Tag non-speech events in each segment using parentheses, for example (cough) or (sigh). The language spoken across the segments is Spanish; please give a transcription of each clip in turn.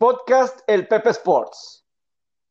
podcast El Pepe Sports.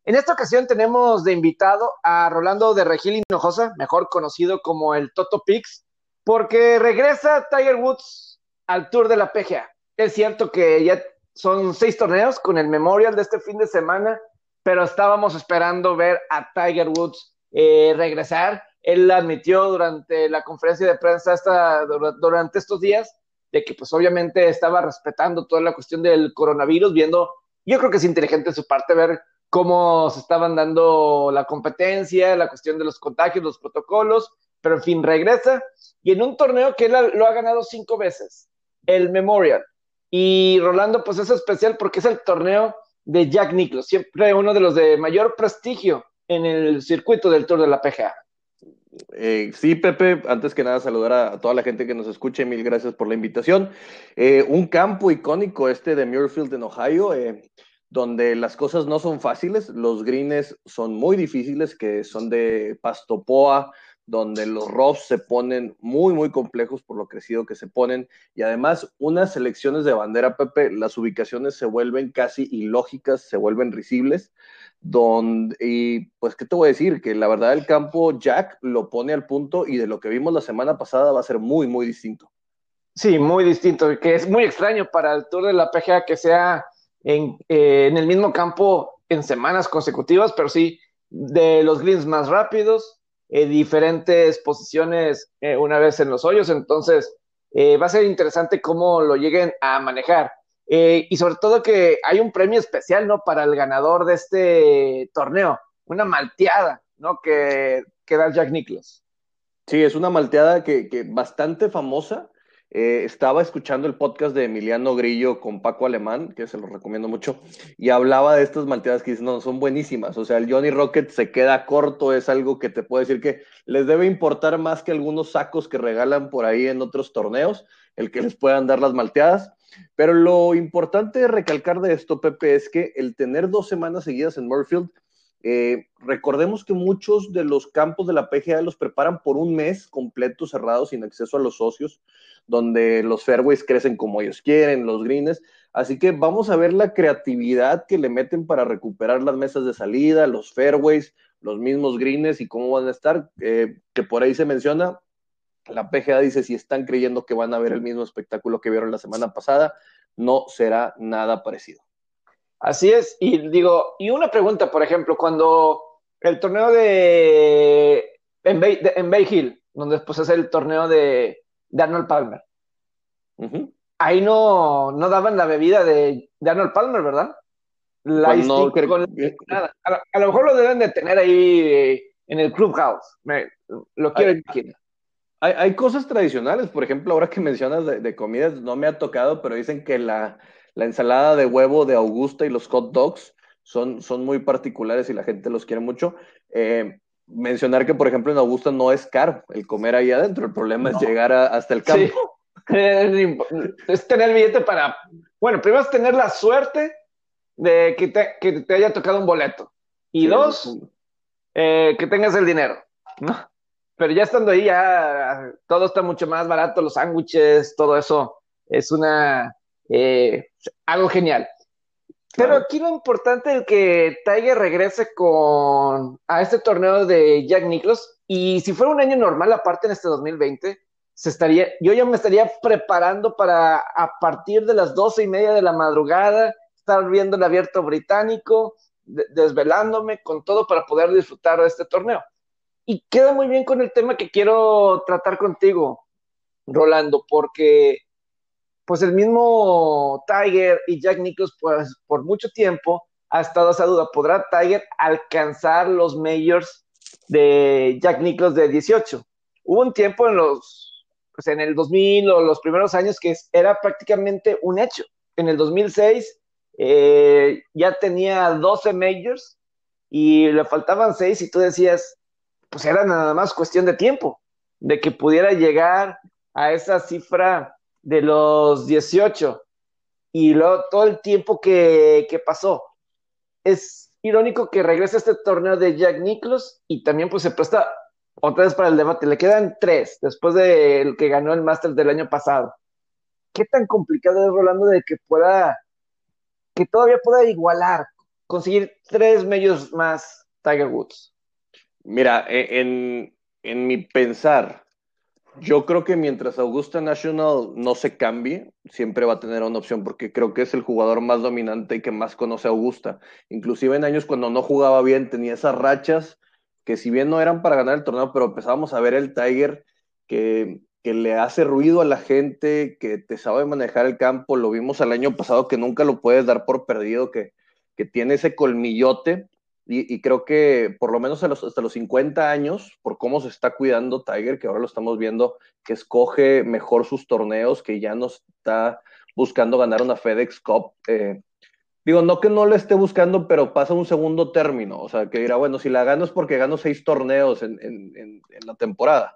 En esta ocasión tenemos de invitado a Rolando de Regil Hinojosa, mejor conocido como el Toto Pix, porque regresa Tiger Woods al Tour de la PGA. Es cierto que ya son seis torneos con el Memorial de este fin de semana, pero estábamos esperando ver a Tiger Woods eh, regresar. Él admitió durante la conferencia de prensa hasta durante estos días de que pues obviamente estaba respetando toda la cuestión del coronavirus, viendo, yo creo que es inteligente su parte ver cómo se estaban dando la competencia, la cuestión de los contagios, los protocolos, pero en fin, regresa y en un torneo que él lo ha ganado cinco veces, el Memorial. Y Rolando, pues es especial porque es el torneo de Jack Nicklaus, siempre uno de los de mayor prestigio en el circuito del Tour de la PGA. Eh, sí, Pepe, antes que nada saludar a, toda la gente que nos escuche, mil gracias por la invitación. Eh, un campo icónico este de Muirfield en Ohio, eh, donde las cosas no son fáciles, los greens son muy difíciles, que son de pastopoa, donde los robs se ponen muy, muy complejos por lo crecido que se ponen, y además unas selecciones de bandera, Pepe, las ubicaciones se vuelven casi ilógicas, se vuelven risibles, donde, y pues, ¿qué te voy a decir? Que la verdad el campo Jack lo pone al punto y de lo que vimos la semana pasada va a ser muy, muy distinto. Sí, muy distinto, que es muy extraño para el Tour de la PGA que sea en, eh, en el mismo campo en semanas consecutivas, pero sí de los greens más rápidos, eh, diferentes posiciones eh, una vez en los hoyos, entonces va a ser interesante cómo lo lleguen a manejar. Eh, y sobre todo que hay un premio especial, ¿no? Para el ganador de este torneo, una malteada, ¿no? Que, que da Jack Nicklaus. Sí, es una malteada que, que bastante famosa. Eh, estaba escuchando el podcast de Emiliano Grillo con Paco Alemán, que se lo recomiendo mucho, y hablaba de estas malteadas que dicen, no, son buenísimas. O sea, el Johnny Rocket se queda corto, es algo que te puedo decir que les debe importar más que algunos sacos que regalan por ahí en otros torneos, el que les puedan dar las malteadas. Pero lo importante recalcar de esto, Pepe, es que el tener dos semanas seguidas en Murfield, eh, recordemos que muchos de los campos de la PGA los preparan por un mes completo cerrado sin acceso a los socios, donde los fairways crecen como ellos quieren, los greens. Así que vamos a ver la creatividad que le meten para recuperar las mesas de salida, los fairways, los mismos greens y cómo van a estar, eh, que por ahí se menciona, la PGA dice si están creyendo que van a ver el mismo espectáculo que vieron la semana pasada, no será nada parecido. Así es, y digo, y una pregunta, por ejemplo, cuando el torneo de en Bay, Hill, donde después es el torneo de, Arnold Palmer, ahí no, no daban la bebida de, Arnold Palmer, ¿verdad? La pues no, A, lo mejor lo deben de tener ahí eh, en el clubhouse, me, lo quiero imaginar. Hay, cosas tradicionales, por ejemplo, ahora que mencionas de, comidas, no me ha tocado, pero dicen que la, ensalada de huevo de Augusta y los hot dogs son, son muy particulares y la gente los quiere mucho. Eh, mencionar que, por ejemplo, en Augusta no es caro el comer ahí adentro, el problema es llegar hasta el campo. (laughs) Es tener billete para, bueno, primero es tener la suerte de que te, haya tocado un boleto. Y dos, eh, que tengas el dinero. ¿no? Pero ya estando ahí, ya todo está mucho más barato, los sándwiches, todo eso es una eh, algo genial. Pero aquí lo importante es que Tiger regrese con a este torneo de Jack Nicklaus y si fuera un año normal aparte en este 2020 se estaría yo ya me estaría preparando para a partir de las doce y media de la madrugada estar viendo el abierto británico desvelándome con todo para poder disfrutar de este torneo y queda muy bien con el tema que quiero tratar contigo, Rolando, porque pues el mismo Tiger y Jack Nicklaus, pues por mucho tiempo ha estado esa duda, ¿podrá Tiger alcanzar los majors de Jack Nicklaus de 18? Hubo un tiempo en los, pues en el 2000 o los primeros años que era prácticamente un hecho. En el 2006 eh, ya tenía 12 majors y le faltaban 6 y tú decías, pues era nada más cuestión de tiempo, de que pudiera llegar a esa cifra de los 18 y luego todo el tiempo que, pasó. Es irónico que regrese este torneo de Jack Nicklaus y también pues se presta otra vez para el debate. Le quedan tres después del que ganó el Masters del año pasado. ¿Qué tan complicado es Rolando de que pueda que todavía pueda igualar, conseguir tres medios más Tiger Woods? Mira, e, en, en mi pensar, yo creo que mientras Augusta National no se cambie, siempre va a tener una opción porque creo que es el jugador más dominante y que más conoce a Augusta. Inclusive en años cuando no jugaba bien, tenía esas rachas que si bien no eran para ganar el torneo, pero empezábamos a ver el Tiger que, que le hace ruido a la gente, que te sabe manejar el campo. Lo vimos el año pasado que nunca lo puedes dar por perdido, que, que tiene ese colmillote y, creo que por lo menos hasta los 50 años, por cómo se está cuidando Tiger, que ahora lo estamos viendo, que escoge mejor sus torneos, que ya no está buscando ganar una FedEx Cup. Eh, digo, no que no lo esté buscando, pero pasa un segundo término. O sea, que dirá, bueno, si la gano es porque gano seis torneos en, en la temporada.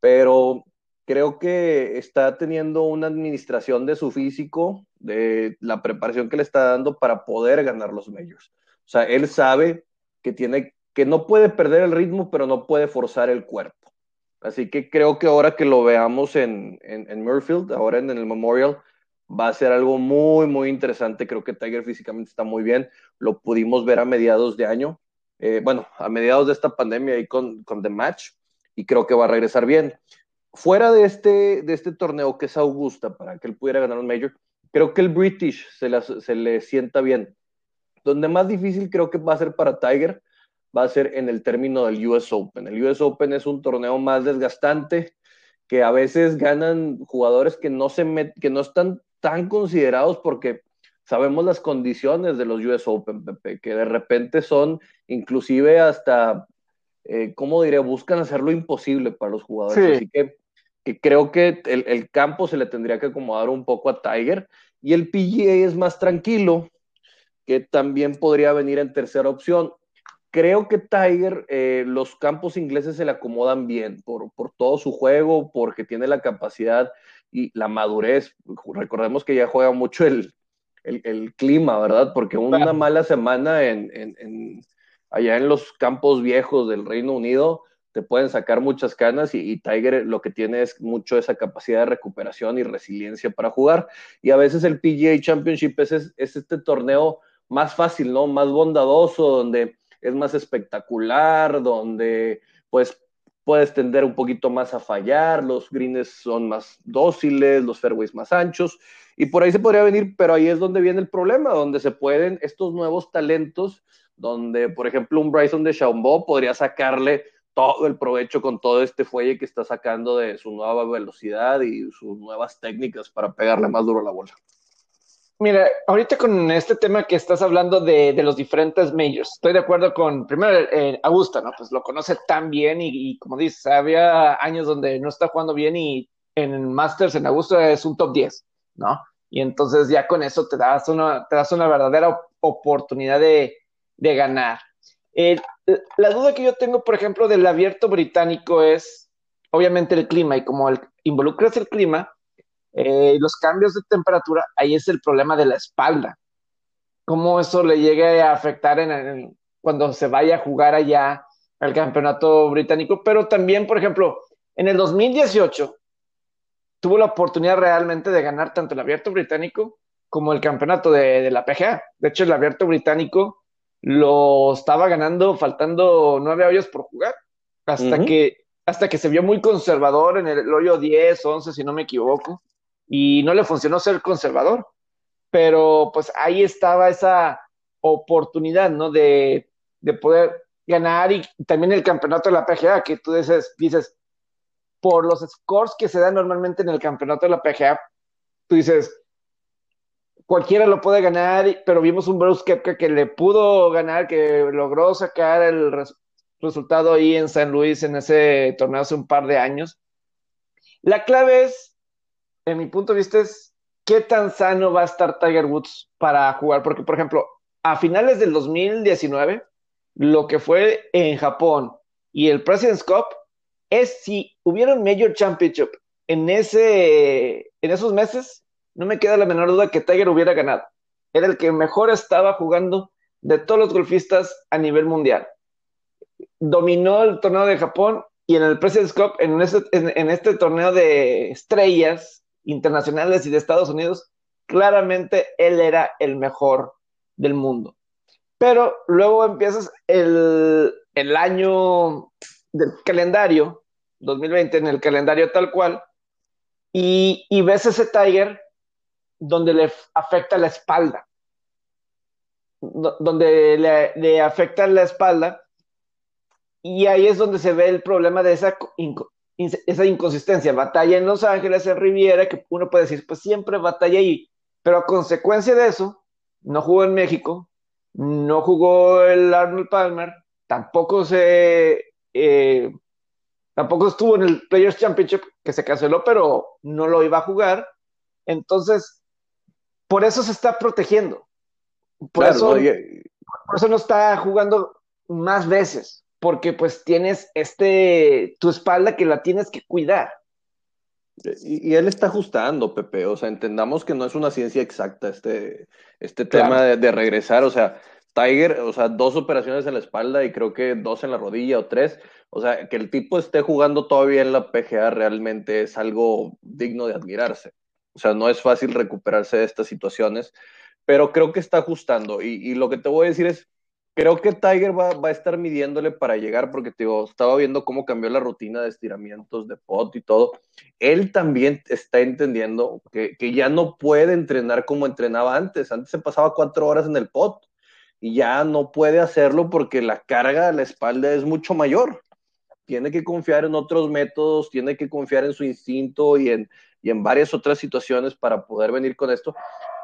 Pero creo que está teniendo una administración de su físico, de la preparación que le está dando para poder ganar los majors. O sea, él sabe que tiene que no puede perder el ritmo, pero no puede forzar el cuerpo. Así que creo que ahora que lo veamos en, en, en Murfield, ahora en, el Memorial, va a ser algo muy, muy interesante. Creo que Tiger físicamente está muy bien. Lo pudimos ver a mediados de año. Eh, bueno, a mediados de esta pandemia y con, con The Match. Y creo que va a regresar bien. Fuera de este, de este torneo que es Augusta, para que él pudiera ganar un Major, creo que el British se, se le sienta bien. Donde más difícil creo que va a ser para Tiger va a ser en el término del US Open. El US Open es un torneo más desgastante que a veces ganan jugadores que no, se que no están tan considerados porque sabemos las condiciones de los US Open, Pepe, que de repente son inclusive hasta, eh, ¿cómo diré? Buscan hacerlo imposible para los jugadores. Así que, creo que el, el, campo se le tendría que acomodar un poco a Tiger y el PGA es más tranquilo, que también podría venir en tercera opción. Creo que Tiger, eh, los campos ingleses se le acomodan bien por, por todo su juego, porque tiene la capacidad y la madurez. Recordemos que ya juega mucho el, el, el clima, ¿verdad? Porque una mala semana en, en, en, allá en los campos viejos del Reino Unido te pueden sacar muchas canas y, y, Tiger lo que tiene es mucho esa capacidad de recuperación y resiliencia para jugar. Y a veces el PGA Championship es, es este torneo más fácil, ¿no? Más bondadoso, donde es más espectacular, donde pues puedes tender un poquito más a fallar, los greens son más dóciles, los fairways más anchos, y por ahí se podría venir, pero ahí es donde viene el problema, donde se pueden estos nuevos talentos, donde por ejemplo un Bryson de Chambó podría sacarle todo el provecho con todo este fuelle que está sacando de su nueva velocidad y sus nuevas técnicas para pegarle más duro a la bola. Mira, ahorita con este tema que estás hablando de, los diferentes majors, estoy de acuerdo con, primero, eh, Augusta, ¿no? Pues lo conoce tan bien y, y, como dices, había años donde no está jugando bien y en Masters en Augusta es un top 10, ¿no? Y entonces ya con eso te das una, te das una verdadera oportunidad de, ganar. Eh, la duda que yo tengo, por ejemplo, del abierto británico es, obviamente, el clima y como involucras el clima, eh, los cambios de temperatura, ahí es el problema de la espalda. Cómo eso le llegue a afectar en, cuando se vaya a jugar allá al campeonato británico. Pero también, por ejemplo, en el 2018 tuvo la oportunidad realmente de ganar tanto el abierto británico como el campeonato de, de la PGA. De hecho, el abierto británico lo estaba ganando faltando nueve hoyos por jugar, hasta, uh -huh. que, hasta que se vio muy conservador en el hoyo 10, 11, si no me equivoco y no le funcionó ser conservador, pero pues ahí estaba esa oportunidad, ¿no? De, de poder ganar y también el campeonato de la PGA, que tú dices, dices, por los scores que se dan normalmente en el campeonato de la PGA, tú dices, cualquiera lo puede ganar, pero vimos un Bruce Kepka que le pudo ganar, que logró sacar el res resultado ahí en San Luis en ese torneo hace un par de años. La clave es en mi punto de vista, es qué tan sano va a estar Tiger Woods para jugar. Porque, por ejemplo, a finales del 2019, lo que fue en Japón y el President's Cup es si hubiera un Major Championship en, ese, en esos meses, no me queda la menor duda que Tiger hubiera ganado. Era el que mejor estaba jugando de todos los golfistas a nivel mundial. Dominó el torneo de Japón y en el President's Cup, en este, en, en este torneo de estrellas, internacionales y de Estados Unidos, claramente él era el mejor del mundo. Pero luego empiezas el, el año del calendario, 2020, en el calendario tal cual, y, y ves ese Tiger donde le afecta la espalda, donde le, le, afecta la espalda, y ahí es donde se ve el problema de esa, esa inconsistencia. Batalla en Los Ángeles, en Riviera, que uno puede decir, pues siempre batalla ahí, pero a consecuencia de eso, no jugó en México, no jugó el Arnold Palmer, tampoco se... Eh, tampoco estuvo en el Players Championship, que se canceló, pero no lo iba a jugar. Entonces, por eso se está protegiendo. Por, eso, no, por eso no está jugando más veces, porque pues tienes este, tu espalda que la tienes que cuidar. Y, él está ajustando, Pepe. O sea, entendamos que no es una ciencia exacta este, este tema de, de, regresar. O sea, Tiger, o sea, dos operaciones en la espalda y creo que dos en la rodilla o tres. O sea, que el tipo esté jugando todavía en la PGA realmente es algo digno de admirarse. O sea, no es fácil recuperarse de estas situaciones, pero creo que está ajustando. Y, lo que te voy a decir es, creo que Tiger va, a estar midiéndole para llegar, porque te digo, estaba viendo cómo cambió la rutina de estiramientos de pot y todo. Él también está entendiendo que, que ya no puede entrenar como entrenaba antes. Antes se pasaba cuatro horas en el pot y ya no puede hacerlo porque la carga a la espalda es mucho mayor. Tiene que confiar en otros métodos, tiene que confiar en su instinto y en, y en varias otras situaciones para poder venir con esto.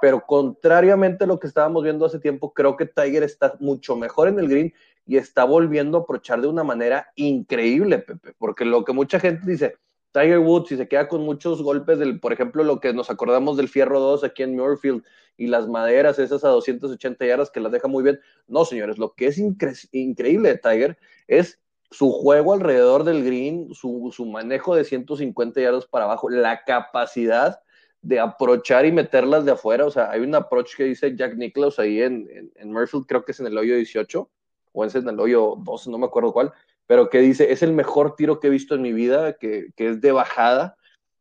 Pero contrariamente a lo que estábamos viendo hace tiempo, creo que Tiger está mucho mejor en el green y está volviendo a aprovechar de una manera increíble, Pepe, porque lo que mucha gente dice, Tiger Woods, si se queda con muchos golpes del, por ejemplo, lo que nos acordamos del Fierro 2 aquí en Muirfield y las maderas esas a 280 yardas que las deja muy bien. No, señores, lo que es incre increíble de Tiger es su juego alrededor del green, su, su, manejo de 150 yardas para abajo, la capacidad de aprochar y meterlas de afuera. O sea, hay un approach que dice Jack Nicklaus ahí en, en, creo que es en el hoyo 18, o es en el hoyo 12, no me acuerdo cuál, pero que dice, es el mejor tiro que he visto en mi vida, que, que es de bajada,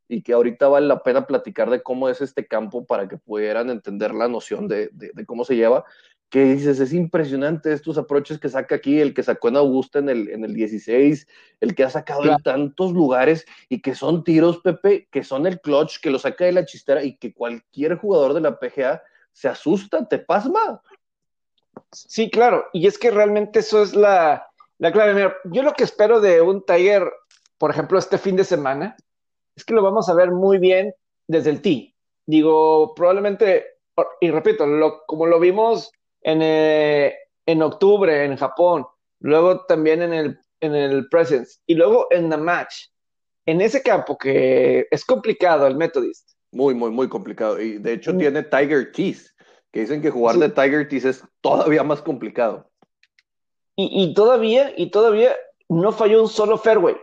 y que ahorita vale la pena platicar de cómo es este campo para que pudieran entender la noción de, de cómo se lleva que dices, es impresionante estos aproches que saca aquí, el que sacó en Augusta en el, en el 16, el que ha sacado claro. en tantos lugares y que son tiros, Pepe, que son el clutch, que lo saca de la chistera y que cualquier jugador de la PGA se asusta, te pasma. Sí, claro, y es que realmente eso es la, la clave. Mira, yo lo que espero de un Tiger, por ejemplo, este fin de semana, es que lo vamos a ver muy bien desde el tee. Digo, probablemente, y repito, lo, como lo vimos en, eh, en octubre en Japón, luego también en el, en el Presence y luego en The Match. En ese campo que es complicado el Methodist. Muy, muy, muy complicado. Y de hecho mm. tiene Tiger Teeth, que dicen que jugar sí. de Tiger Teeth es todavía más complicado. Y, y, todavía, y todavía no falló un solo fairway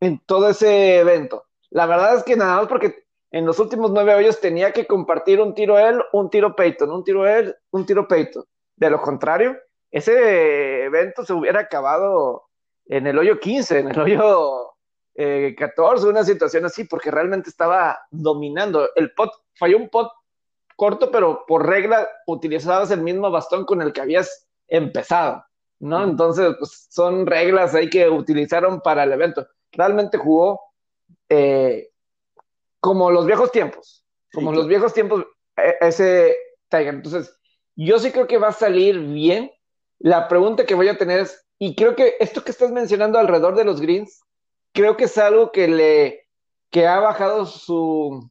en todo ese evento. La verdad es que nada más porque en los últimos nueve hoyos tenía que compartir un tiro él, un tiro Peyton, un tiro él, un tiro Peyton. De lo contrario, ese evento se hubiera acabado en el hoyo 15, en el hoyo eh, 14, una situación así, porque realmente estaba dominando. El pot, falló un pot corto, pero por regla utilizabas el mismo bastón con el que habías empezado, ¿no? Entonces, pues, son reglas ahí que utilizaron para el evento. Realmente jugó eh, como los viejos tiempos, como sí, los viejos tiempos, e, ese Tiger. Entonces, yo sí creo que va a salir bien. La pregunta que voy a tener es, y creo que esto que estás mencionando alrededor de los greens, creo que es algo que le, que ha bajado su,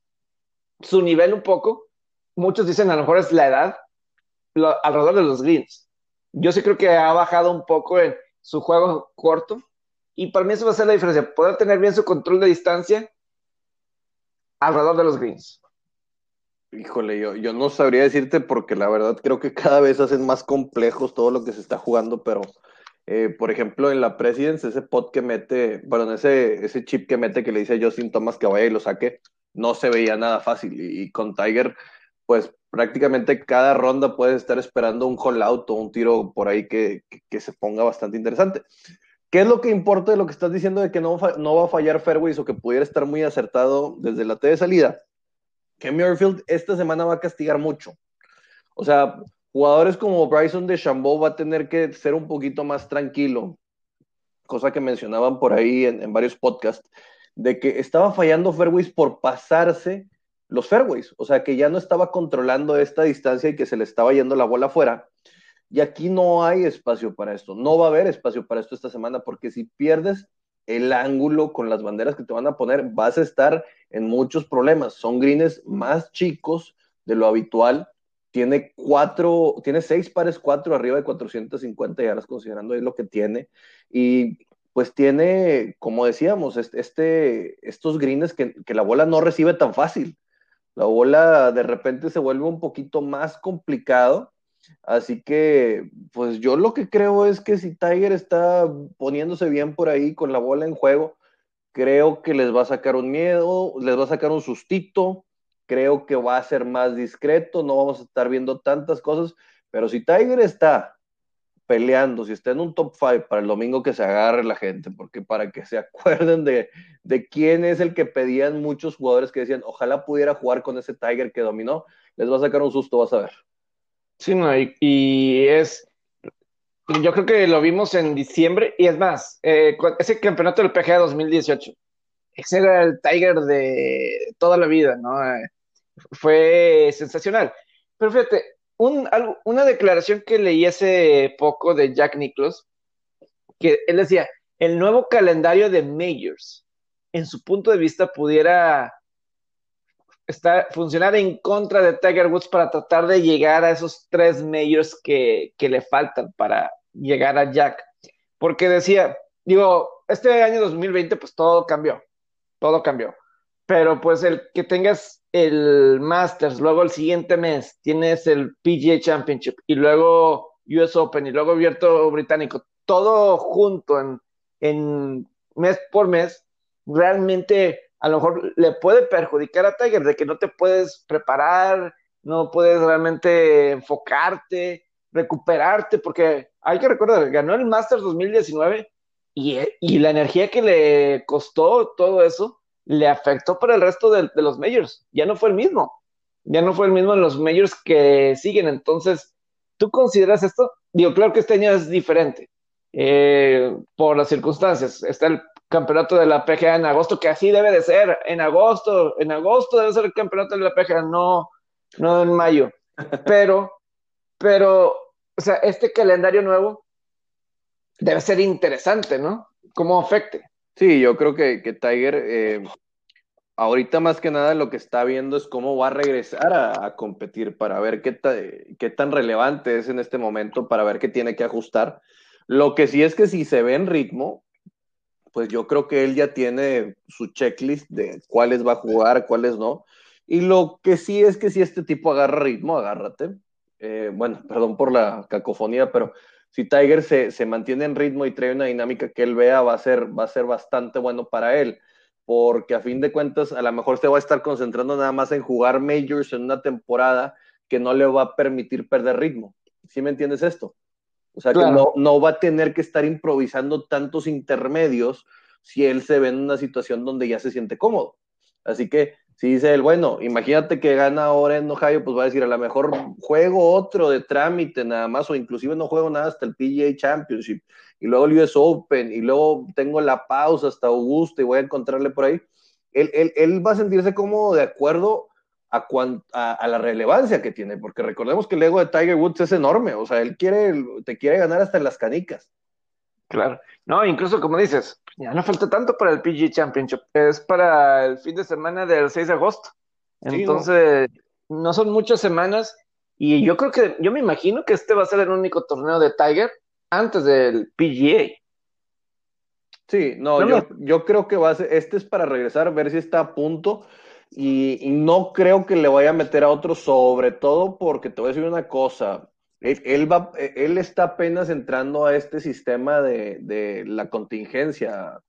su nivel un poco. Muchos dicen a lo mejor es la edad, lo, alrededor de los greens. Yo sí creo que ha bajado un poco en su juego corto. Y para mí eso va a ser la diferencia. Poder tener bien su control de distancia alrededor de los greens. Híjole, yo, yo no sabría decirte porque la verdad creo que cada vez hacen más complejos todo lo que se está jugando, pero eh, por ejemplo en la Presidence, ese pot que mete, bueno, ese, ese chip que mete que le dice a Justin Thomas que vaya y lo saque, no se veía nada fácil. Y, con Tiger, pues prácticamente cada ronda puedes estar esperando un hole out o un tiro por ahí que, que se ponga bastante interesante. ¿Qué es lo que importa de lo que estás diciendo de que no, no va a fallar fairways o que pudiera estar muy acertado desde la T de salida? que Muirfield esta semana va a castigar mucho. O sea, jugadores como Bryson de Chambó va a tener que ser un poquito más tranquilo, cosa que mencionaban por ahí en, varios podcasts, de que estaba fallando fairways por pasarse los fairways, o sea, que ya no estaba controlando esta distancia y que se le estaba yendo la bola afuera. Y aquí no hay espacio para esto, no va a haber espacio para esto esta semana, porque si pierdes el ángulo con las banderas que te van a poner, vas a estar en muchos problemas. Son greens más chicos de lo habitual. Tiene cuatro, tiene seis pares, cuatro arriba de 450 yardas, considerando ahí lo que tiene. Y pues tiene, como decíamos, este, estos greens que, que la bola no recibe tan fácil. La bola de repente se vuelve un poquito más complicado Así que, pues yo lo que creo es que si Tiger está poniéndose bien por ahí con la bola en juego, creo que les va a sacar un miedo, les va a sacar un sustito, creo que va a ser más discreto, no vamos a estar viendo tantas cosas, pero si Tiger está peleando, si está en un top 5 para el domingo que se agarre la gente, porque para que se (laughs) acuerden de, de quién es el que pedían muchos jugadores que decían, ojalá pudiera jugar con ese Tiger que dominó, les va a sacar un susto, vas a ver. Sí, no, y, es, yo creo que lo vimos en diciembre, y es más, eh, ese campeonato del PGA 2018, ese era el Tiger de toda la vida, ¿no? Eh, fue sensacional. Pero fíjate, un, una declaración que leí hace poco de Jack Nicklaus, que él decía, el nuevo calendario de Majors, en su punto de vista, pudiera está, funcionar en contra de Tiger Woods para tratar de llegar a esos tres majors que, que le faltan para llegar a Jack. Porque decía, digo, este año 2020 pues todo cambió, todo cambió. Pero pues el que tengas el Masters, luego el siguiente mes tienes el PGA Championship y luego US Open y luego abierto británico, todo junto en, en mes por mes, realmente a lo mejor le puede perjudicar a Tiger de que no te puedes preparar, no puedes realmente enfocarte, recuperarte, porque hay que recordar, ganó el Masters 2019 y, y la energía que le costó todo eso le afectó para el resto de, los majors. Ya no fue el mismo. Ya no fue el mismo en los majors que siguen. Entonces, ¿tú consideras esto? Digo, claro que este año es diferente eh, por las circunstancias. Está el campeonato de la PGA en agosto, que así debe de ser, en agosto, en agosto debe ser el campeonato de la PGA, no, no en mayo. (laughs) Pero, pero, o sea, este calendario nuevo debe ser interesante, ¿no? ¿Cómo afecte? Sí, yo creo que, que Tiger, eh, ahorita más que nada lo que está viendo es cómo va a regresar a, competir para ver qué, qué tan relevante es en este momento, para ver qué tiene que ajustar. Lo que sí es que si se ve en ritmo, pues yo creo que él ya tiene su checklist de cuáles va a jugar, cuáles no. Y lo que sí es que si este tipo agarra ritmo, agárrate. Eh, bueno, perdón por la cacofonía, pero si Tiger se, se, mantiene en ritmo y trae una dinámica que él vea, va a, ser, va a ser bastante bueno para él. Porque a fin de cuentas, a lo mejor se va a estar concentrando nada más en jugar majors en una temporada que no le va a permitir perder ritmo. ¿Sí me entiendes esto? O sea, que no, no va a tener que estar improvisando tantos intermedios si él se ve en una situación donde ya se siente cómodo. Así que si dice él, bueno, imagínate que gana ahora en Ohio, pues va a decir, a lo mejor juego otro de trámite nada más, o inclusive no juego nada hasta el PGA Championship, y luego el US Open, y luego tengo la pausa hasta Augusta y voy a encontrarle por ahí. Él, él, él va a sentirse cómodo de acuerdo a, la relevancia que tiene, porque recordemos que el ego de Tiger Woods es enorme, o sea, él quiere, te quiere ganar hasta en las canicas. Claro, no, incluso como dices, ya no falta tanto para el PG Championship, es para el fin de semana del 6 de agosto, entonces no. son muchas semanas y yo creo que, yo me imagino que este va a ser el único torneo de Tiger antes del PGA. Sí, no, yo, yo, creo que va a ser, este es para regresar, ver si está a punto y, no creo que le vaya a meter a otro, sobre todo porque te voy a decir una cosa. Él, va, él está apenas entrando a este sistema de, la contingencia,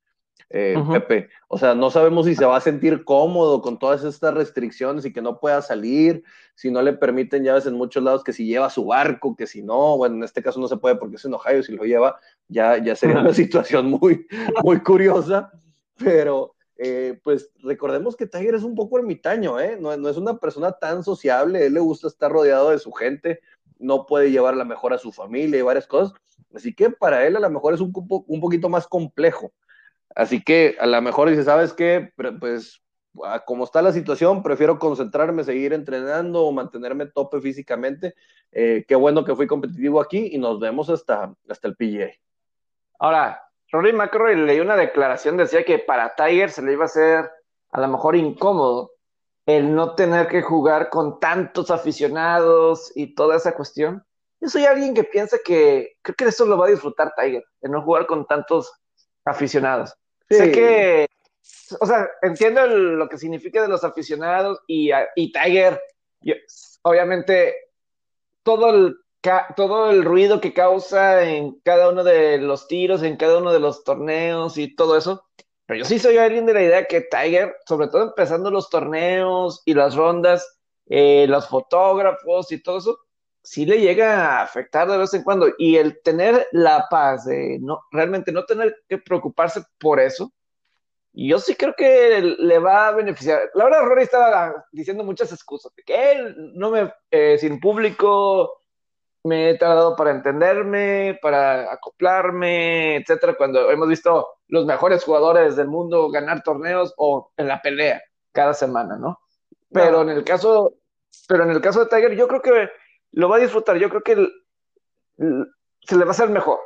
eh, Pepe. O sea, no sabemos si se va a sentir cómodo con todas estas restricciones y que no pueda salir, si no le permiten llaves en muchos lados, que si lleva su barco, que si no, bueno, en este caso no se puede porque es en Ohio, si lo lleva, ya, ya sería (laughs) una situación muy, muy curiosa, pero eh, pues recordemos que Tiger es un poco ermitaño, ¿eh? No, es una persona tan sociable, él le gusta estar rodeado de su gente, no puede llevar la mejor a su familia y varias cosas, así que para él a lo mejor es un, un poquito más complejo. Así que a lo mejor dice, ¿sabes qué? Pues como está la situación, prefiero concentrarme, seguir entrenando o mantenerme tope físicamente. Eh, qué bueno que fui competitivo aquí y nos vemos hasta, hasta el PGA. Ahora, Rory McIlroy leí una declaración, decía que para Tiger se le iba a hacer a lo mejor incómodo el no tener que jugar con tantos aficionados y toda esa cuestión. Yo soy alguien que piensa que creo que eso lo va a disfrutar Tiger, de no jugar con tantos aficionados. Sé que, o sea, entiendo lo que significa de los aficionados y, y Tiger, obviamente, todo el todo el ruido que causa en cada uno de los tiros, en cada uno de los torneos y todo eso. Pero yo sí soy alguien de la idea que Tiger, sobre todo empezando los torneos y las rondas, eh, los fotógrafos y todo eso, sí le llega a afectar de vez en cuando. Y el tener la paz de no, realmente no tener que preocuparse por eso, yo sí creo que le va a beneficiar. La verdad, Rory estaba diciendo muchas excusas, de que él no me, eh, sin público, me he tardado para entenderme, para acoplarme, etcétera, cuando hemos visto los mejores jugadores del mundo ganar torneos o en la pelea cada semana, ¿no? Pero en el caso, pero en el caso de Tiger, yo creo que lo va a disfrutar, yo creo que se le va a hacer mejor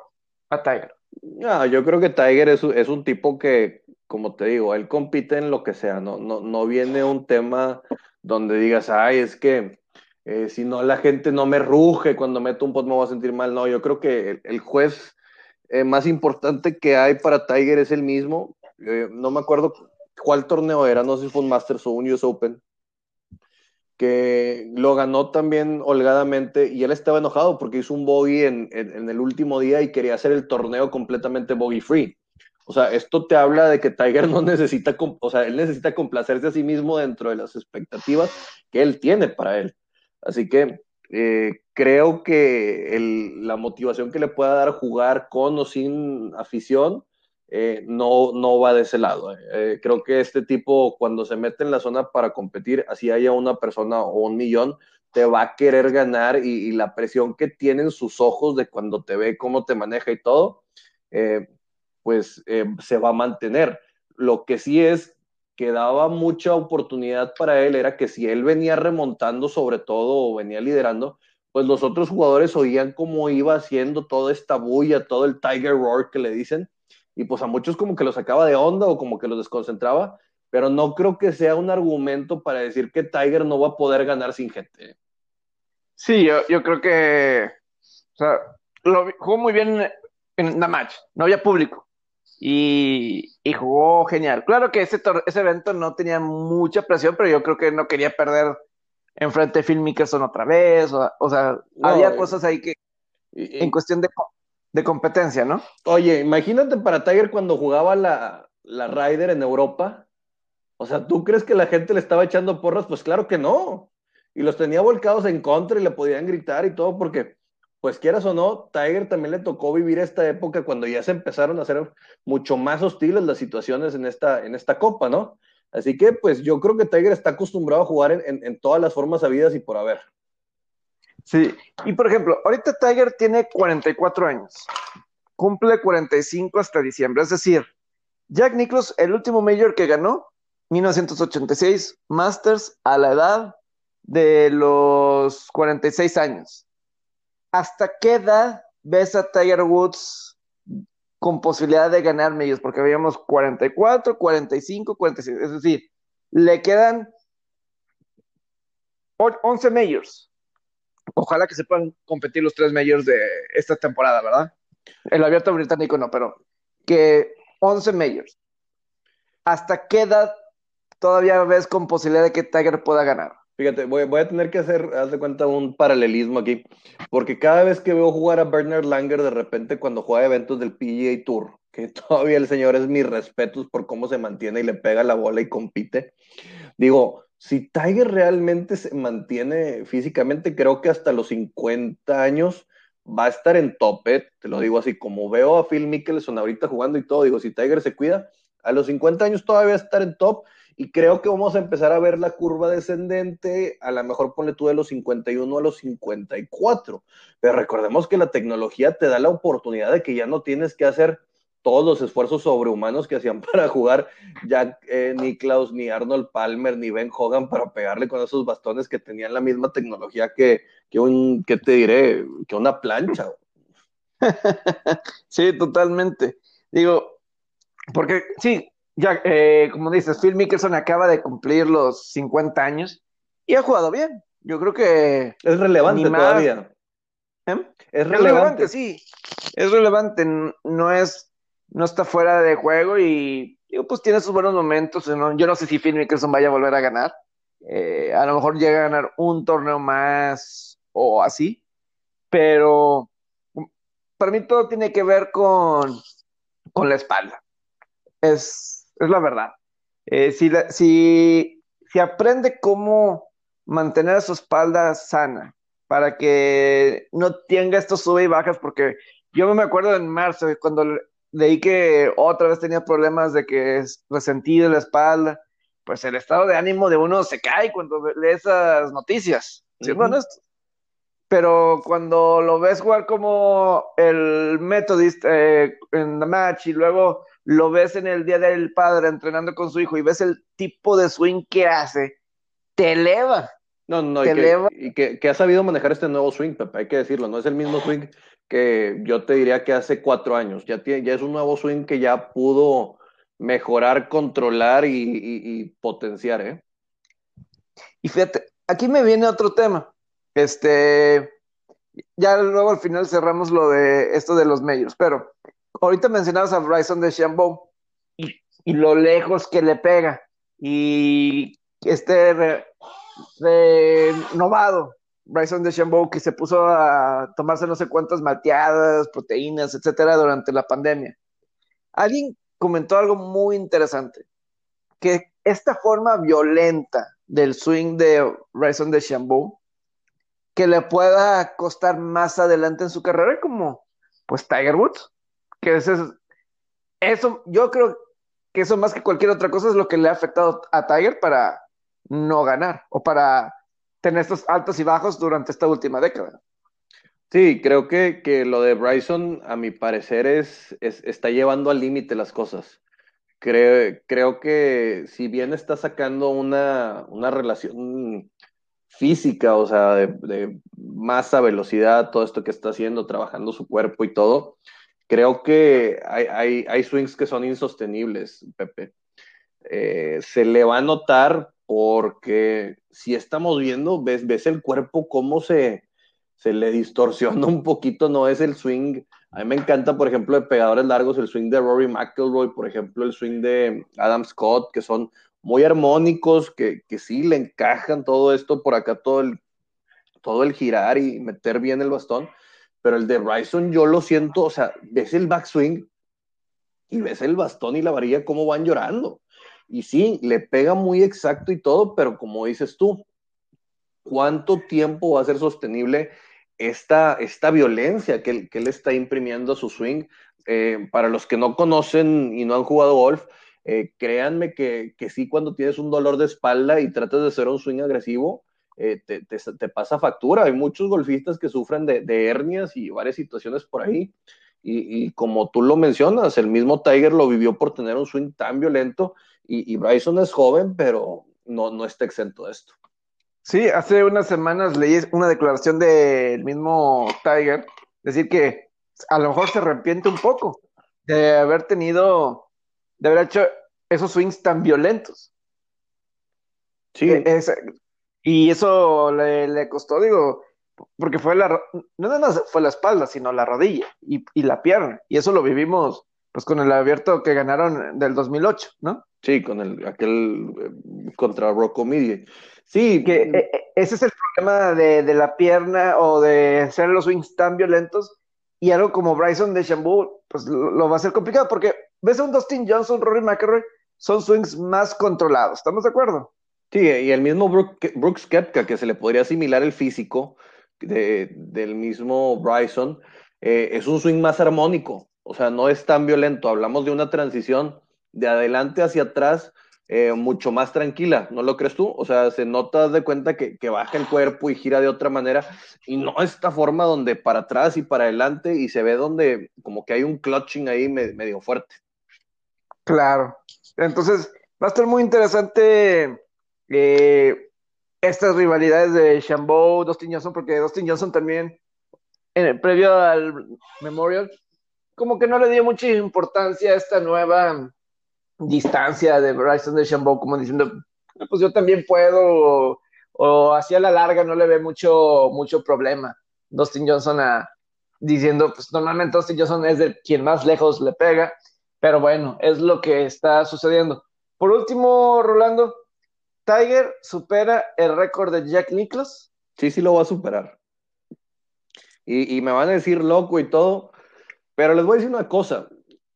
a Tiger. No, yo creo que Tiger es, es un tipo que, como te digo, él compite en lo que sea, no, no, no viene un tema donde digas, ay, es que eh, si no la gente no me ruge cuando meto un pot me voy a sentir mal. No, yo creo que el, juez eh, más importante que hay para Tiger es el mismo. Eh, no me acuerdo cuál torneo era, no sé si fue un Masters o un US Open, que lo ganó también holgadamente y él estaba enojado porque hizo un bogey en, en el último día y quería hacer el torneo completamente bogey free. O sea, esto te habla de que Tiger no necesita, o sea, él necesita complacerse a sí mismo dentro de las expectativas que él tiene para él. Así que eh, creo que la motivación que le pueda dar jugar con o sin afición eh, no, no va de ese lado. Eh. creo que este tipo, cuando se mete en la zona para competir, así haya una persona o un millón, te va a querer ganar y, y la presión que tienen sus ojos de cuando te ve, cómo te maneja y todo, pues se va a mantener. Lo que sí es que daba mucha oportunidad para él era que si él venía remontando sobre todo o venía liderando, pues los otros jugadores oían cómo iba haciendo toda esta bulla, todo el Tiger Roar que le dicen, y pues a muchos como que los sacaba de onda o como que los desconcentraba, pero no creo que sea un argumento para decir que Tiger no va a poder ganar sin gente. Sí, yo, yo creo que o sea, lo, jugó muy bien en la match, no había público y, jugó genial. Claro que ese, ese evento no tenía mucha presión, pero yo creo que no quería perder enfrente de Phil Mickelson otra vez. O, sea, había eh, cosas ahí que en cuestión de, de, competencia, ¿no? Oye, imagínate para Tiger cuando jugaba la, la Ryder en Europa. O sea, ¿tú crees que la gente le estaba echando porras? Pues claro que no. Y los tenía volcados en contra y le podían gritar y todo porque pues quieras o no, Tiger también le tocó vivir esta época cuando ya se empezaron a hacer mucho más hostiles las situaciones en esta, en esta copa, ¿no? Así que, pues yo creo que Tiger está acostumbrado a jugar en, en, todas las formas habidas y por haber. Sí, y por ejemplo, ahorita Tiger tiene 44 años, cumple 45 hasta diciembre, es decir, Jack Nicklaus, el último mayor que ganó, 1986, Masters a la edad de los 46 años. ¿Hasta qué edad ves a Tiger Woods con posibilidad de ganar medios? Porque veíamos 44, 45, 46. Es decir, le quedan 11 majors. Ojalá que se puedan competir los tres majors de esta temporada, ¿verdad? El abierto británico no, pero que 11 majors. ¿Hasta qué edad todavía ves con posibilidad de que Tiger pueda ganar? Fíjate, voy, a tener que hacer, haz de cuenta, un paralelismo aquí, porque cada vez que veo jugar a Bernard Langer, de repente cuando juega eventos del PGA Tour, que (laughs) todavía el señor es mis respetos por cómo se mantiene y le pega la bola y compite, digo, si Tiger realmente se mantiene físicamente, creo que hasta los 50 años va a estar en tope, te lo digo así, como veo a Phil Mickelson ahorita jugando y todo, digo, si Tiger se cuida, A los 50 años todavía estar en top y creo que vamos a empezar a ver la curva descendente, a lo mejor ponle tú de los 51 a los 54. Pero recordemos que la tecnología te da la oportunidad de que ya no tienes que hacer todos los esfuerzos sobrehumanos que hacían (laughs) para jugar Jack eh, Nicklaus, ni Arnold Palmer, ni Ben Hogan para pegarle con esos bastones que tenían la misma tecnología que, que un, ¿qué te diré? Que una plancha. (laughs) sí, totalmente. Digo, porque sí, ya, eh, como dices, Phil Mickelson acaba de cumplir los 50 años y ha jugado bien. Yo creo que... Es relevante todavía. ¿Eh? Es relevante. sí. Es relevante. No es, no está fuera de juego y pues tiene sus buenos momentos. Yo no sé si Phil Mickelson vaya a volver a ganar. Eh, a lo mejor llega a ganar un torneo más o así. Pero para mí todo tiene que ver con, con la espalda. Es, es la verdad. Eh, si, si, si aprende cómo mantener su espalda sana para que no tenga estos sube y bajas, porque yo me acuerdo en marzo cuando leí que otra vez tenía problemas de que es resentido la espalda, pues el estado de ánimo de uno se cae cuando lee esas noticias, siendo honesto. Pero cuando lo ves jugar como el Methodist eh, en the match y luego lo ves en el Día del Padre entrenando con su hijo y ves el tipo de swing que hace, te eleva. No, no, te y, eleva. Que, y que, ha sabido manejar este nuevo swing, Pepe, hay que decirlo, no es el mismo swing que yo te diría que hace cuatro años, ya, tiene, ya es un nuevo swing que ya pudo mejorar, controlar y, potenciar, ¿eh? Y fíjate, aquí me viene otro tema. Este, ya luego al final cerramos lo de esto de los medios, pero ahorita mencionabas a Bryson de Shambo y, lo lejos que le pega y este renovado Bryson de Shambo que se puso a tomarse no sé cuántas malteadas, proteínas, etcétera, durante la pandemia. Alguien comentó algo muy interesante, que esta forma violenta del swing de Bryson de Shambo que le pueda costar más adelante en su carrera como pues Tiger Woods que eso, eso, yo creo que eso más que cualquier otra cosa es lo que le ha afectado a Tiger para no ganar o para tener estos altos y bajos durante esta última década. Sí, creo que, que lo de Bryson, a mi parecer, es, está llevando al límite las cosas. Creo, creo que si bien está sacando una, una relación física, o sea, de masa, velocidad, todo esto que está haciendo, trabajando su cuerpo y todo, creo que hay, swings que son insostenibles, Pepe. Eh, se le va a notar porque si estamos viendo, ves, ves el cuerpo cómo se, se le distorsiona (laughs) un poquito, no es el swing. A mí me encanta, por ejemplo, de pegadores largos, el swing de Rory McIlroy, por ejemplo, el swing de Adam Scott, que son muy armónicos, que, que sí le encajan todo esto por acá, todo el, todo el girar y meter bien el bastón pero el de Bryson yo lo siento, o sea, ves el backswing y ves el bastón y la varilla cómo van llorando. Y sí, le pega muy exacto y todo, pero como dices tú, ¿cuánto tiempo va a ser sostenible esta, esta violencia que, que él está imprimiendo a su swing? Eh, para los que no conocen y no han jugado golf, eh, créanme que, que sí, cuando tienes un dolor de espalda y tratas de hacer un swing agresivo, eh, te, pasa factura. Hay muchos golfistas que sufren de, hernias y varias situaciones por ahí. Y, como tú lo mencionas, el mismo Tiger lo vivió por tener un swing tan violento y, Bryson es joven, pero no, no está exento de esto. Sí, hace unas semanas leí una declaración del mismo Tiger, decir que a lo mejor se arrepiente un poco de haber tenido, de haber hecho esos swings tan violentos. Sí. E, es, y eso le, costó, digo, porque fue la, no nada más fue la espalda, sino la rodilla y, la pierna. Y eso lo vivimos pues con el abierto que ganaron del 2008, ¿no? Sí, con el, aquel eh, contra Rocco Midi. Sí. Que eh, eh, ese es el problema de, la pierna o de hacer los swings tan violentos. Y algo como Bryson de Shambu, pues lo, va a ser complicado porque ves a un Dustin Johnson, Rory McIlroy, son swings más controlados. ¿Estamos de acuerdo? Sí, y el mismo Brooks Kepka, que se le podría asimilar el físico del mismo Bryson, eh, es un swing más armónico, o sea, no es tan violento. Hablamos de una transición de adelante hacia atrás eh, mucho más tranquila, ¿no lo crees tú? O sea, se nota de cuenta que, baja el cuerpo y gira de otra manera y no esta forma donde para atrás y para adelante y se ve donde como que hay un clutching ahí medio fuerte. Claro. Entonces, va a estar muy interesante eh, estas rivalidades de Shambo, Dustin Johnson, porque Dustin Johnson también, en el previo al Memorial, como que no le dio mucha importancia a esta nueva distancia de Bryson de Shambo, como diciendo, ah, pues yo también puedo, o, hacia la larga no le ve mucho, mucho problema. Dustin Johnson a, diciendo, pues normalmente Dustin Johnson es de quien más lejos le pega, pero bueno, es lo que está sucediendo. Por último, Rolando, Tiger supera el récord de Jack Nicklaus. Sí, sí lo va a superar. Y, y, me van a decir loco y todo, pero les voy a decir una cosa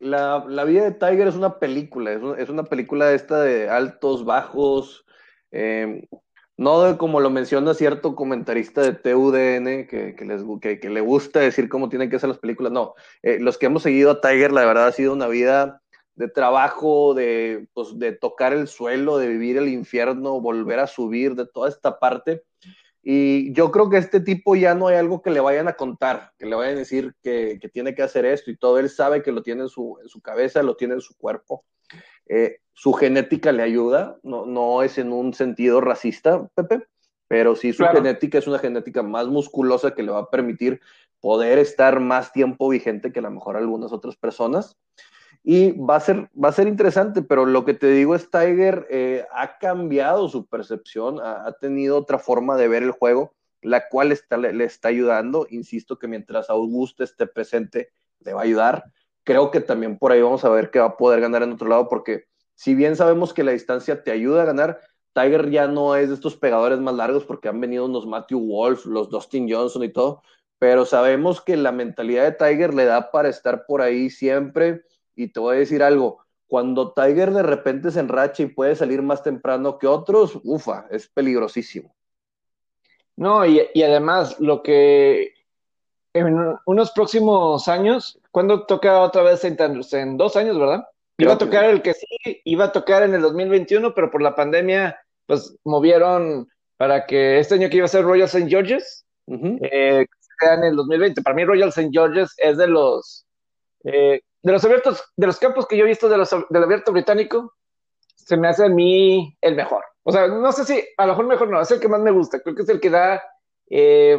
la, la, vida de Tiger es una película, es, una película esta de altos, bajos, em, no de como lo menciona cierto comentarista de TUDN que, que, les, que, le gusta decir cómo tienen que ser las películas, no, eh, los que hemos seguido a Tiger, la verdad ha sido una vida de trabajo, de, pues, de tocar el suelo, de vivir el infierno, volver a subir, de toda esta parte. Y yo creo que este tipo ya no hay algo que le vayan a contar, que le vayan a decir que, tiene que hacer esto y todo. Él sabe que lo tiene en su, en su cabeza, lo tiene en su cuerpo. Eh, su genética le ayuda, no, no es en un sentido racista, Pepe, pero sí su genética es una genética más musculosa que le va a permitir poder estar más tiempo vigente que a lo mejor algunas otras personas. Y va a ser, va a ser interesante, pero lo que te digo es, Tiger eh, ha cambiado su percepción, ha, tenido otra forma de ver el juego, la cual le, está ayudando. Insisto que mientras Augusto esté presente, le va a ayudar. Creo que también por ahí vamos a ver que va a poder ganar en otro lado, porque si bien sabemos que la distancia te ayuda a ganar, Tiger ya no es de estos pegadores más largos porque han venido unos Matthew Wolf, los Dustin Johnson y todo, pero sabemos que la mentalidad de Tiger le da para estar por ahí siempre y te voy a decir algo, cuando Tiger de repente se enracha y puede salir más temprano que otros, ufa, es peligrosísimo. No, y, además lo que en unos próximos años, ¿cuándo toca otra vez St. Andrews? En dos años, ¿verdad? Iba a tocar el que sí, iba a tocar en el 2021, pero por la pandemia, pues movieron para que este año que iba a ser Royal St. George's, eh, sea en el 2020. Para mí Royal St. George's es de los eh, de los abiertos, de los campos que yo he visto de los, del abierto británico, se me hace a mí el mejor. O sea, no sé si, a lo mejor mejor no, es el que más me gusta. Creo que es el que da eh,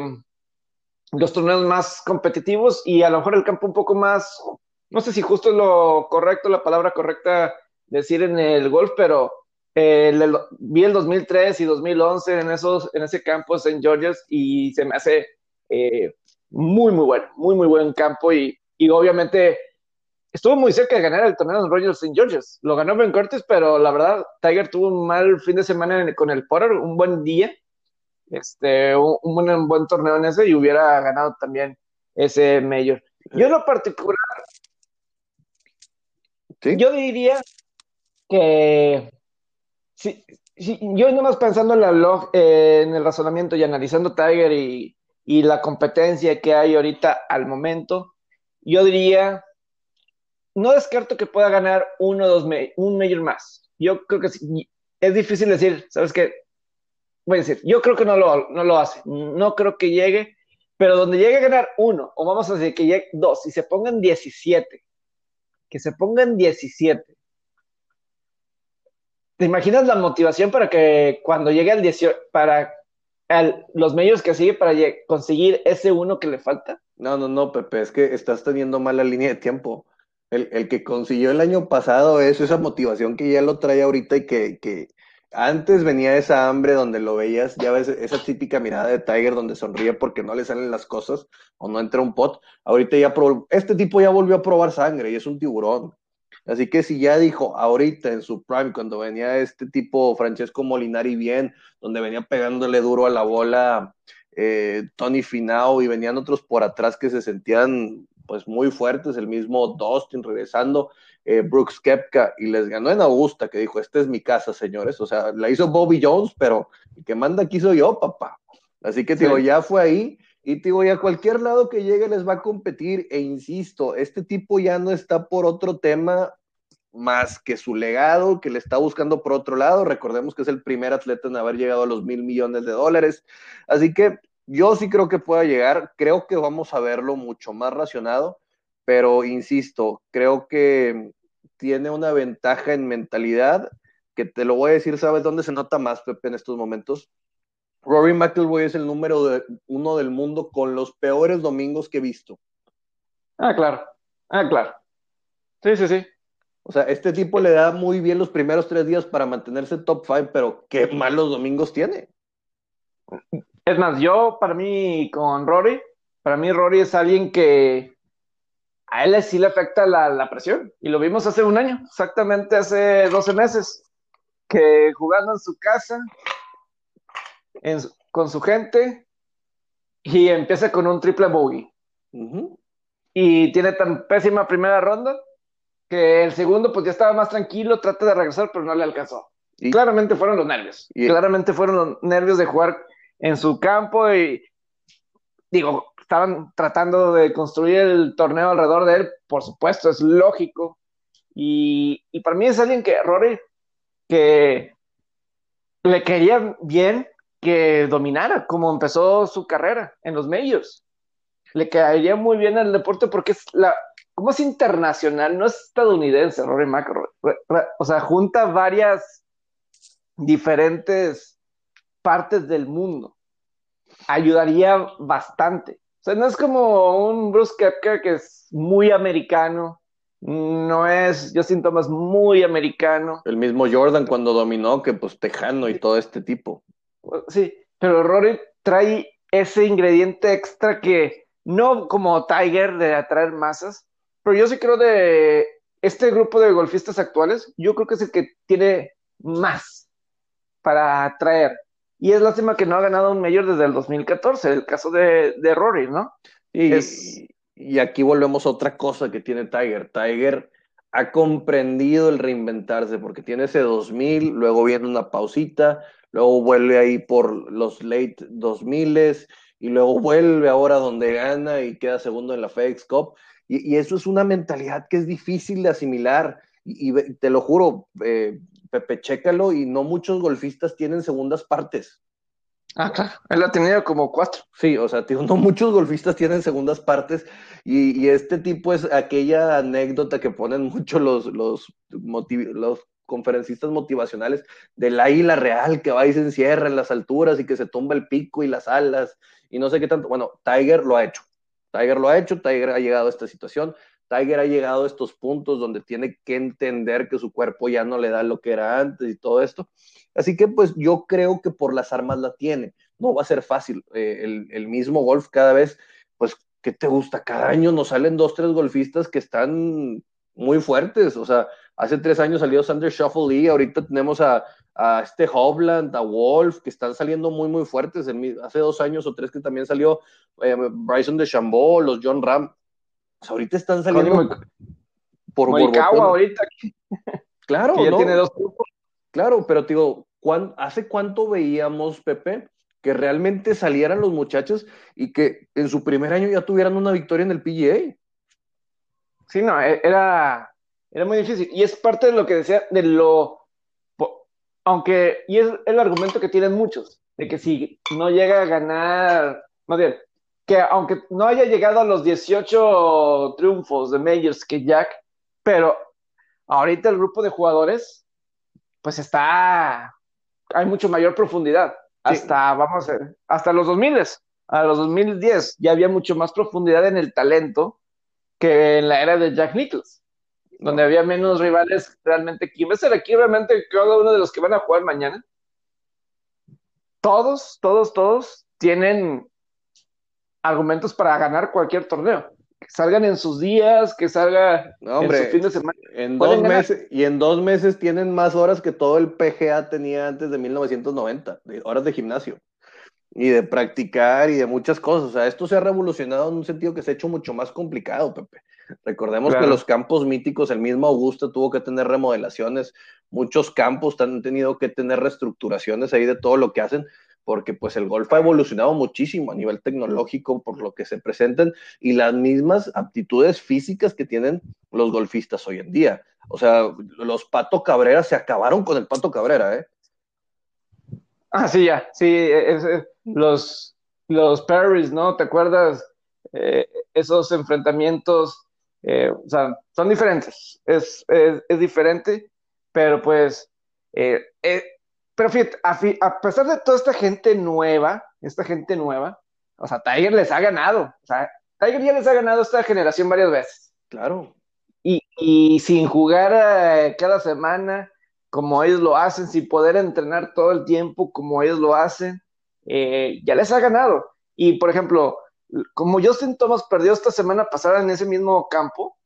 los torneos más competitivos y a lo mejor el campo un poco más, no sé si justo es lo correcto, la palabra correcta decir en el golf, pero eh, vi el 2003 y 2011 en, esos, en ese campo en George's y se me hace eh, muy, muy bueno, muy, muy buen campo y, y obviamente estuvo muy cerca de ganar el torneo de Royal St. George's. Lo ganó Ben Curtis, pero la verdad, Tiger tuvo un mal fin de semana con el Potter, un buen día, este, un, buen, buen, torneo en ese y hubiera ganado también ese mayor. Yo en lo particular, yo diría que si, si, yo nomás pensando en, la eh, en el razonamiento y analizando Tiger y, y la competencia que hay ahorita al momento, yo diría no descarto que pueda ganar uno o dos, un mayor más. Yo creo que es difícil decir, ¿sabes qué? Voy a decir, yo creo que no lo, no lo hace, no creo que llegue, pero donde llegue a ganar uno, o vamos a decir que llegue dos, y se pongan 17, que se pongan 17. ¿Te imaginas la motivación para que cuando llegue al 18, para los medios que sigue para conseguir ese uno que le falta? No, no, no, Pepe, es que estás teniendo mala línea de tiempo. El, que consiguió el año pasado es esa motivación que ya lo trae ahorita y que, antes venía esa hambre donde lo veías, ya ves esa típica mirada de Tiger donde sonríe porque no le salen las cosas o no entra un pot. Ahorita ya este tipo ya volvió a probar sangre y es un tiburón. Así que si ya dijo ahorita en su prime, cuando venía este tipo Francesco Molinari bien, donde venía pegándole duro a la bola eh, Tony Finao y venían otros por atrás que se sentían pues muy fuertes, el mismo Dustin regresando, eh, Brooks Kepka, y les ganó en Augusta, que dijo, esta es mi casa, señores, o sea, la hizo Bobby Jones, pero el que manda aquí soy yo, papá. Así que, digo, ya fue ahí, y digo, y a cualquier lado que llegue les va a competir, e insisto, este tipo ya no está por otro tema más que su legado, que le está buscando por otro lado. Recordemos que es el primer atleta en haber llegado a los mil millones de dólares. Así que yo sí creo que pueda llegar. Creo que vamos a verlo mucho más racionado, pero insisto, creo que tiene una ventaja en mentalidad que te lo voy a decir, ¿sabes dónde se nota más, Pepe, en estos momentos? Rory McIlroy es el número uno del mundo con los peores domingos que he visto. Ah, claro. Ah, claro. Sí, sí, sí. O sea, este tipo le da muy bien los primeros tres días para mantenerse top five, pero qué malos domingos tiene. Es más, yo, para mí, con Rory, para mí Rory es alguien que a él sí le afecta la, presión. Y lo vimos hace un año, exactamente hace 12 meses, que jugando en su casa, con su gente, y empieza con un triple bogey. Y tiene tan pésima primera ronda que el segundo pues ya estaba más tranquilo, trata de regresar, pero no le alcanzó. Y, claramente fueron los nervios. claramente fueron los nervios de jugar en su campo y digo, estaban tratando de construir el torneo alrededor de él, por supuesto, es lógico. Y, y para mí es alguien que, Rory, que le quería bien que dominara como empezó su carrera en los medios. Le caería muy bien al deporte porque es la, como es internacional, no es estadounidense, Rory McIlroy. O sea, junta varias diferentes partes del mundo. Ayudaría bastante. O sea, no es como un Bruce Kepka que es muy americano. No es, yo siento más muy americano. El mismo Jordan cuando dominó, que pues tejano y todo este tipo. Sí, pero Rory trae ese ingrediente extra que no como Tiger de atraer masas, pero yo sí creo de este grupo de golfistas actuales, yo creo que es el que tiene más para atraer. Y es lástima que no ha ganado un mayor desde el 2014, el caso de, Rory, ¿no? Y, y aquí volvemos a otra cosa que tiene Tiger. Tiger ha comprendido el reinventarse porque tiene ese 2000, luego viene una pausita, luego vuelve ahí por los late 2000 y luego vuelve ahora donde gana y queda segundo en la FedEx Cup. Y, eso es una mentalidad que es difícil de asimilar. Y, te lo juro, eh, Pepe, chécalo, y no muchos golfistas tienen segundas partes. Ah, claro, él ha tenido como cuatro. Sí, o sea, no muchos golfistas tienen segundas partes, y, este tipo es aquella anécdota que ponen mucho los, los, los conferencistas motivacionales del águila real que va y se encierra en las alturas y que se tumba el pico y las alas y no sé qué tanto. Bueno, Tiger lo ha hecho. Tiger lo ha hecho, Tiger ha llegado a esta situación, Tiger ha llegado a estos puntos donde tiene que entender que su cuerpo ya no le da lo que era antes y todo esto. Así que pues yo creo que por las armas la tiene. No va a ser fácil. Eh, el, mismo golf cada vez, pues, ¿qué te gusta? Cada año nos salen dos, tres golfistas que están muy fuertes. O sea, hace tres años salió Sander Shuffle y ahorita tenemos a, a este Hovland, a Wolf, que están saliendo muy, muy fuertes. hace dos años o tres que también salió eh, Bryson de los John Ram. Pues ahorita están saliendo por Morikawa ahorita. Claro, ya tiene dos grupos. Claro, pero digo, ¿hace cuánto veíamos, Pepe, que realmente salieran los muchachos y que en su primer año ya tuvieran una victoria en el PGA? Sí, no, e, era, era muy difícil. Y es parte de lo que decía, de lo aunque, y es el argumento que tienen muchos, de que si no llega a ganar, más bien, que aunque no haya llegado a los 18 triunfos de Majors que Jack, pero ahorita el grupo de jugadores, pues está, hay mucho mayor profundidad. Hasta, vamos a ver, hasta los 2000, a los 2010, ya había mucho más profundidad en el talento que en la era de Jack Nicklaus donde había menos rivales realmente. ¿Quién va a ser aquí realmente cada uno de los que van a jugar mañana? Todos, todos, todos tienen argumentos para ganar cualquier torneo. Que salgan en sus días, que salga en su fin de semana. En dos meses, y en dos meses tienen más horas que todo el PGA tenía antes de 1990, horas de gimnasio y de practicar y de muchas cosas. O sea, esto se ha revolucionado en un sentido que se ha hecho mucho más complicado, Pepe. Recordemos que los campos míticos, el mismo Augusta tuvo que tener remodelaciones, muchos campos han tenido que tener reestructuraciones ahí de todo lo que hacen, porque pues el golf ha evolucionado muchísimo a nivel tecnológico por lo que se presentan y las mismas aptitudes físicas que tienen los golfistas hoy en día. O sea, los Pato Cabrera se acabaron con el Pato Cabrera, ¿eh? Ah, sí, ya, sí, los, los Perrys, ¿no? ¿Te acuerdas? Eh, esos enfrentamientos, eh, o sea, son diferentes, es, es, diferente, pero pues, eh, pero fíjate, a, pesar de toda esta gente nueva, esta gente nueva, o sea, Tiger les ha ganado, o sea, Tiger ya les ha ganado esta generación varias veces. Claro. Y, y sin jugar cada semana, como ellos lo hacen, sin poder entrenar todo el tiempo como ellos lo hacen, ya les ha ganado. Y por ejemplo, como Justin Thomas perdió esta semana pasada en ese mismo campo,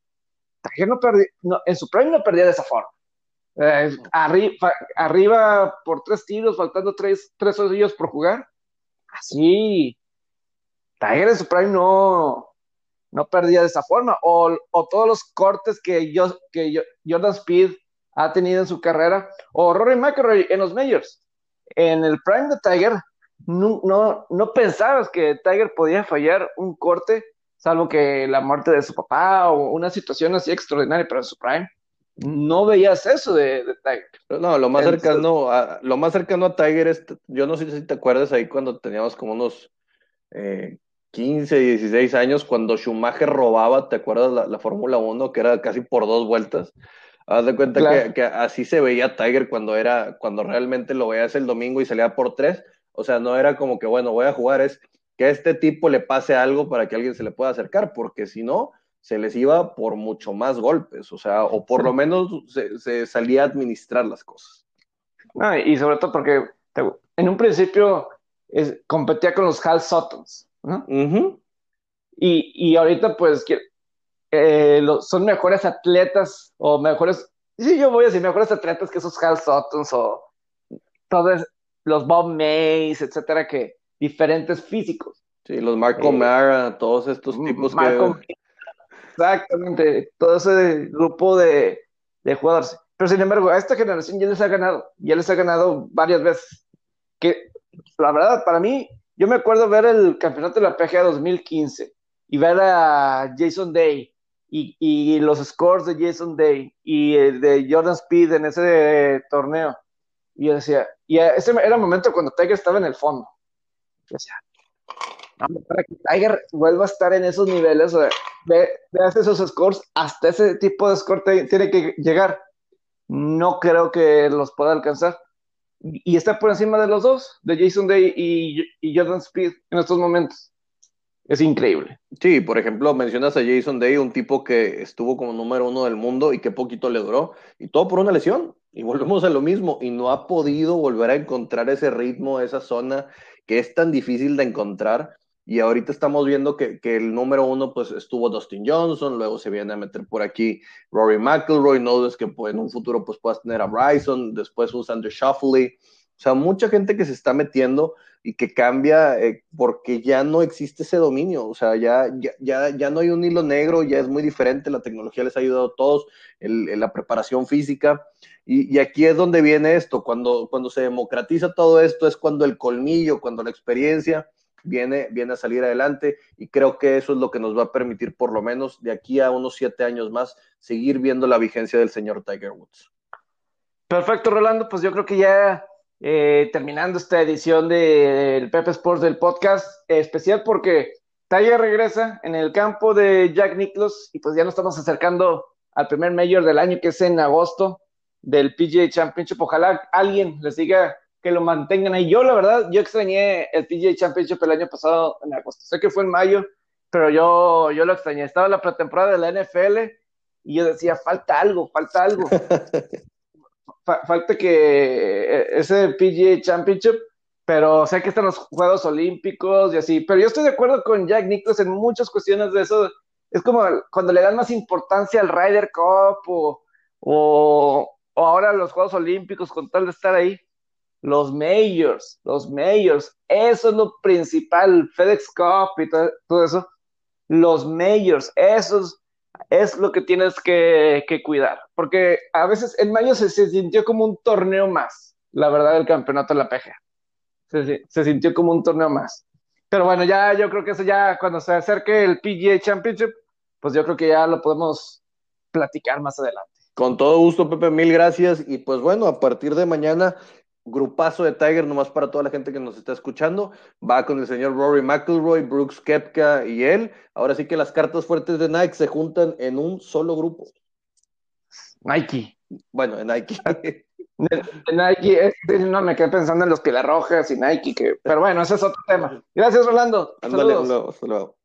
Tiger no perdió, en su prime no perdía de esa forma. Eh, arriba, por tres tiros, faltando tres, tres por jugar. Así, Tiger en su prime no, no perdía de esa forma. O, todos los cortes que, yo, que Jordan Speed ha tenido en su carrera, o Rory McIlroy en los majors. En el prime de Tiger, no, no, no pensabas que Tiger podía fallar un corte, salvo que la muerte de su papá o una situación así extraordinaria para su prime. No veías eso de, Tiger. No, lo más cercano a, lo más cercano a Tiger es, yo no sé si te acuerdas ahí cuando teníamos como unos 15, eh, 16 años, cuando Schumacher robaba, ¿te acuerdas la, Fórmula 1, que era casi por dos vueltas? Haz de cuenta que, que, así se veía Tiger cuando era, cuando realmente lo veías el domingo y salía por tres o sea, no era como que, bueno, voy a jugar, es que a este tipo le pase algo para que alguien se le pueda acercar, porque si no, se les iba por mucho más golpes, o sea, o por lo menos se, salía a administrar las cosas. y sobre todo porque en un principio competía con los Hal Suttons, ¿no? y, y, ahorita pues eh, son mejores atletas o mejores, sí, yo voy a decir mejores atletas que esos Hal Suttons o todo, los Bob Mays, etcétera, que diferentes físicos. Sí, los Marco eh, Mara, todos estos tipos que... Exactamente, todo ese grupo de, de, jugadores. Pero sin embargo, a esta generación ya les ha ganado, ya les ha ganado varias veces. Que la verdad, para mí, yo me acuerdo ver el campeonato de la PGA 2015 y ver a Jason Day y, y los scores de Jason Day y el de Jordan Speed en ese torneo. Y yo decía, y ese era el momento cuando Tiger estaba en el fondo. Yo decía, para que Tiger vuelva a estar en esos niveles, ve, esos scores, hasta ese tipo de score tiene que llegar. No creo que los pueda alcanzar. Y, está por encima de los dos, de Jason Day y, y Jordan Speed en estos momentos. Es increíble. Sí, por ejemplo, mencionas a Jason Day, un tipo que estuvo como número uno del mundo y que poquito le duró, y todo por una lesión. Y volvemos a lo mismo, y no ha podido volver a encontrar ese ritmo, esa zona que es tan difícil de encontrar. Y ahorita estamos viendo que, que, el número uno pues estuvo Dustin Johnson, luego se viene a meter por aquí Rory McIlroy, no es que pues, en un futuro pues puedas tener a Bryson, después un Sandra Shuffley, o sea, mucha gente que se está metiendo y que cambia eh, porque ya no existe ese dominio, o sea, ya, ya, ya, no hay un hilo negro, ya es muy diferente, la tecnología les ha ayudado a todos, el, la preparación física, y, aquí es donde viene esto, cuando, cuando se democratiza todo esto es cuando el colmillo, cuando la experiencia viene, viene a salir adelante, y creo que eso es lo que nos va a permitir, por lo menos de aquí a unos siete años más, seguir viendo la vigencia del señor Tiger Woods. Perfecto, Rolando, pues yo creo que ya eh, terminando esta edición del Pepe Sports del podcast especial porque Taya regresa en el campo de Jack Nicklaus y pues ya nos estamos acercando al primer mayor del año que es en agosto del PGA Championship. Ojalá alguien les diga que lo mantengan ahí. Yo la verdad, yo extrañé el PGA Championship el año pasado en agosto. Sé que fue en mayo, pero yo, yo lo extrañé. Estaba en la pretemporada de la NFL y yo decía, falta algo, falta algo. (laughs) falta que eh, ese PGA Championship, pero sé que están los Juegos Olímpicos y así, pero yo estoy de acuerdo con Jack Nicklaus en muchas cuestiones de eso. Es como cuando le dan más importancia al Ryder Cup o, o, ahora los Juegos Olímpicos con tal de estar ahí. Los majors, los majors, eso es lo principal, FedEx Cup y todo, eso. Los majors, esos es lo que tienes que, cuidar. Porque a veces en mayo se, sintió como un torneo más, la verdad, del campeonato de la PGA. se, se, sintió como un torneo más. Pero bueno, ya yo creo que eso ya cuando se acerque el PGA Championship, pues yo creo que ya lo podemos platicar más adelante. Con todo gusto, Pepe, mil gracias. Y pues bueno, a partir de mañana, grupazo de Tiger, nomás para toda la gente que nos está escuchando, va con el señor Rory McIlroy, Brooks Kepka y él. Ahora sí que las cartas fuertes de Nike se juntan en un solo grupo. Nike. Bueno, en Nike. (laughs) De, Nike, no me quedé pensando en los rojas y Nike, que, pero bueno, ese es otro tema. Gracias, Rolando. Ándale, hasta luego.